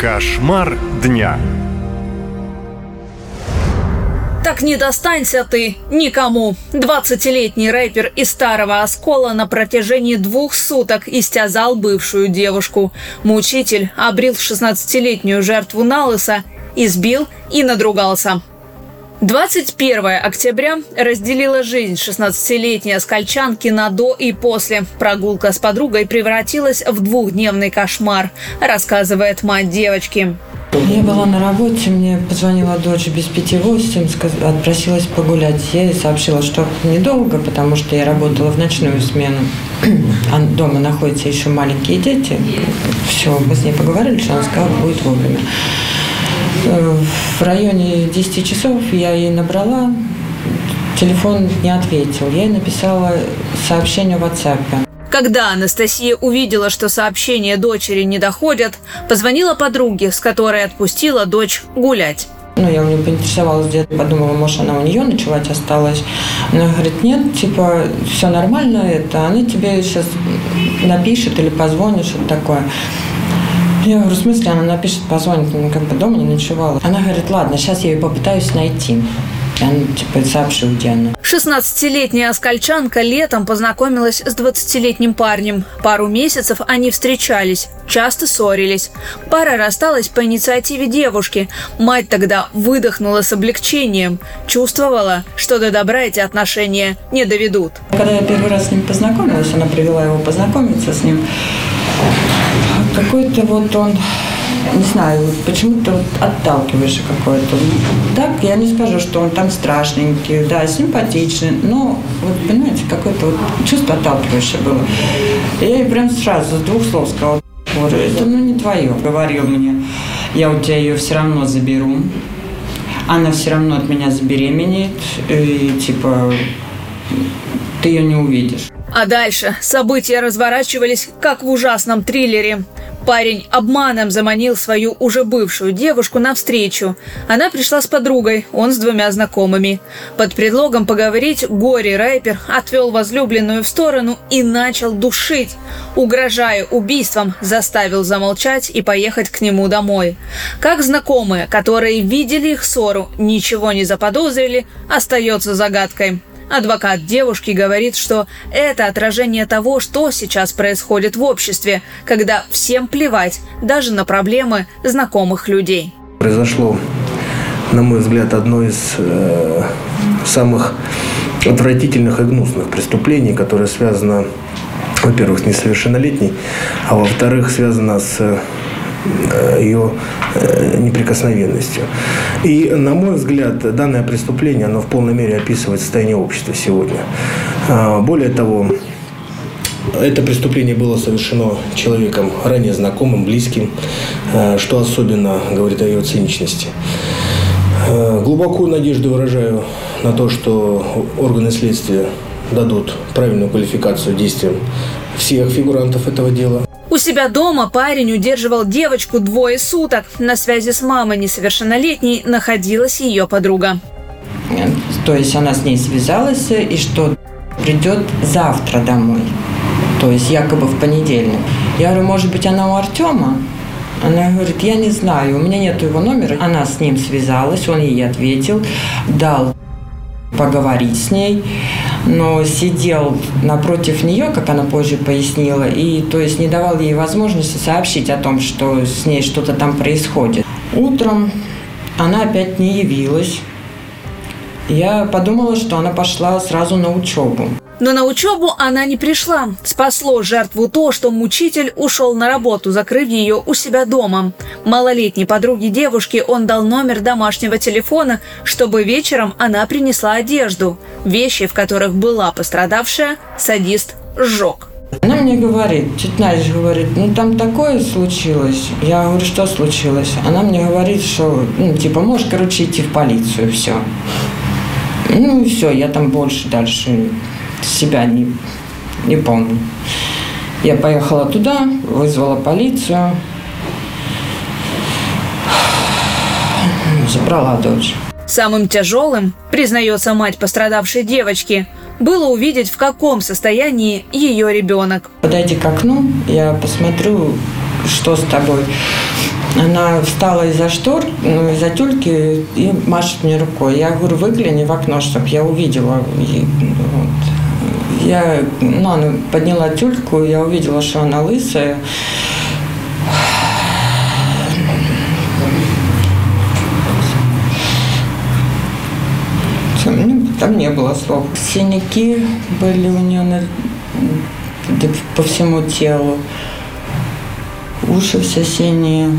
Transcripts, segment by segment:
Кошмар дня. Так не достанься ты никому. 20-летний рэпер из Старого Оскола на протяжении двух суток истязал бывшую девушку. Мучитель обрил 16-летнюю жертву налыса, избил и надругался. 21 октября разделила жизнь 16-летней оскольчанки на до и после. Прогулка с подругой превратилась в двухдневный кошмар, рассказывает мать девочки. Я была на работе, мне позвонила дочь без пяти восемь, отпросилась погулять. Я ей сообщила, что недолго, потому что я работала в ночную смену. А дома находятся еще маленькие дети. Все, мы с ней поговорили, что она сказала, будет вовремя. Э, в районе 10 часов я ей набрала, телефон не ответил. Я ей написала сообщение в WhatsApp. Когда Анастасия увидела, что сообщения дочери не доходят, позвонила подруге, с которой отпустила дочь гулять. Ну, я у нее поинтересовалась, где подумала, может, она у нее ночевать осталась. Она говорит, нет, типа, все нормально, это она тебе сейчас напишет или позвонит, что-то такое. Я говорю, в смысле, она напишет, позвонит, ну, как бы дома не ночевала. Она говорит, ладно, сейчас я ее попытаюсь найти. Я, ну, типа, сообщу, где она. 16-летняя оскольчанка летом познакомилась с 20-летним парнем. Пару месяцев они встречались, часто ссорились. Пара рассталась по инициативе девушки. Мать тогда выдохнула с облегчением. Чувствовала, что до добра эти отношения не доведут. Когда я первый раз с ним познакомилась, она привела его познакомиться с ним. Какой-то вот он, не знаю, почему-то вот отталкивающий какой-то. Так, я не скажу, что он там страшненький, да, симпатичный, но вот, понимаете, какое-то вот чувство отталкивающее было. Я ей прям сразу с двух слов сказала, это ну не твое, говорил мне, я у тебя ее все равно заберу, она все равно от меня забеременеет, и типа ты ее не увидишь. А дальше события разворачивались, как в ужасном триллере. Парень обманом заманил свою уже бывшую девушку на встречу. Она пришла с подругой, он с двумя знакомыми. Под предлогом поговорить горе-рэпер отвел возлюбленную в сторону и начал душить. Угрожая убийством, заставил замолчать и поехать к нему домой. Как знакомые, которые видели их ссору, ничего не заподозрили, остается загадкой. Адвокат девушки говорит, что это отражение того, что сейчас происходит в обществе, когда всем плевать даже на проблемы знакомых людей. Произошло, на мой взгляд, одно из э, самых отвратительных и гнусных преступлений, которое связано, во-первых, с несовершеннолетней, а во-вторых, связано с Э, ее э, неприкосновенностью. И, на мой взгляд, данное преступление, оно в полной мере описывает состояние общества сегодня. А, более того, это преступление было совершено человеком ранее знакомым, близким, э, что особенно говорит о ее циничности. Глубокую надежду выражаю на то, что органы следствия дадут правильную квалификацию действиям всех фигурантов этого дела. У себя дома парень удерживал девочку двое суток. На связи с мамой несовершеннолетней находилась ее подруга. То есть она с ней связалась и что придет завтра домой. То есть якобы в понедельник. Я говорю, может быть, она у Артема? Она говорит, я не знаю, у меня нет его номера. Она с ним связалась, он ей ответил, дал поговорить с ней но сидел напротив нее, как она позже пояснила, и то есть не давал ей возможности сообщить о том, что с ней что-то там происходит. Утром она опять не явилась. Я подумала, что она пошла сразу на учебу. Но на учебу она не пришла. Спасло жертву то, что мучитель ушел на работу, закрыв ее у себя дома. Малолетней подруге девушки он дал номер домашнего телефона, чтобы вечером она принесла одежду. Вещи, в которых была пострадавшая, садист сжег. Она мне говорит, тетя Надя говорит, ну там такое случилось. Я говорю, что случилось? Она мне говорит, что, ну, типа, можешь, короче, идти в полицию, все. Ну и все, я там больше дальше себя не, не помню. Я поехала туда, вызвала полицию, забрала дочь. Самым тяжелым, признается мать пострадавшей девочки, было увидеть, в каком состоянии ее ребенок. Подойди к окну, я посмотрю, что с тобой? Она встала из-за штор, ну, из-за тюльки и машет мне рукой. Я говорю, выгляни в окно, чтобы я увидела. И, вот. Я ну, она подняла тюльку, я увидела, что она лысая. Ну, Там не было слов. Синяки были у нее на, по всему телу. Уши все синие.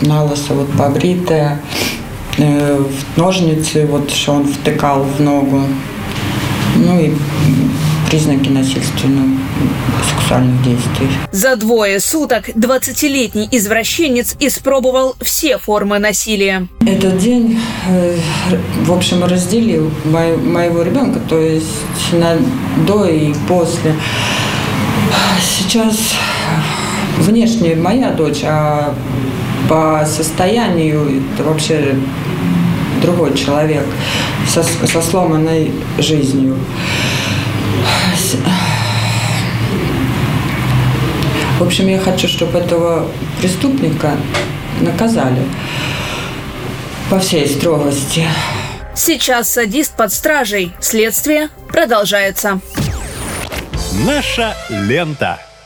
На лысо вот побритая. Э, в ножницы, вот что он втыкал в ногу. Ну и признаки насильственных сексуальных действий. За двое суток 20-летний извращенец испробовал все формы насилия. Этот день, э, в общем, разделил мо- моего ребенка, то есть на до и после. Сейчас внешне моя дочь, а по состоянию это вообще другой человек со, со сломанной жизнью. В общем, я хочу, чтобы этого преступника наказали по всей строгости. Сейчас садист под стражей. Следствие продолжается. Наша лента.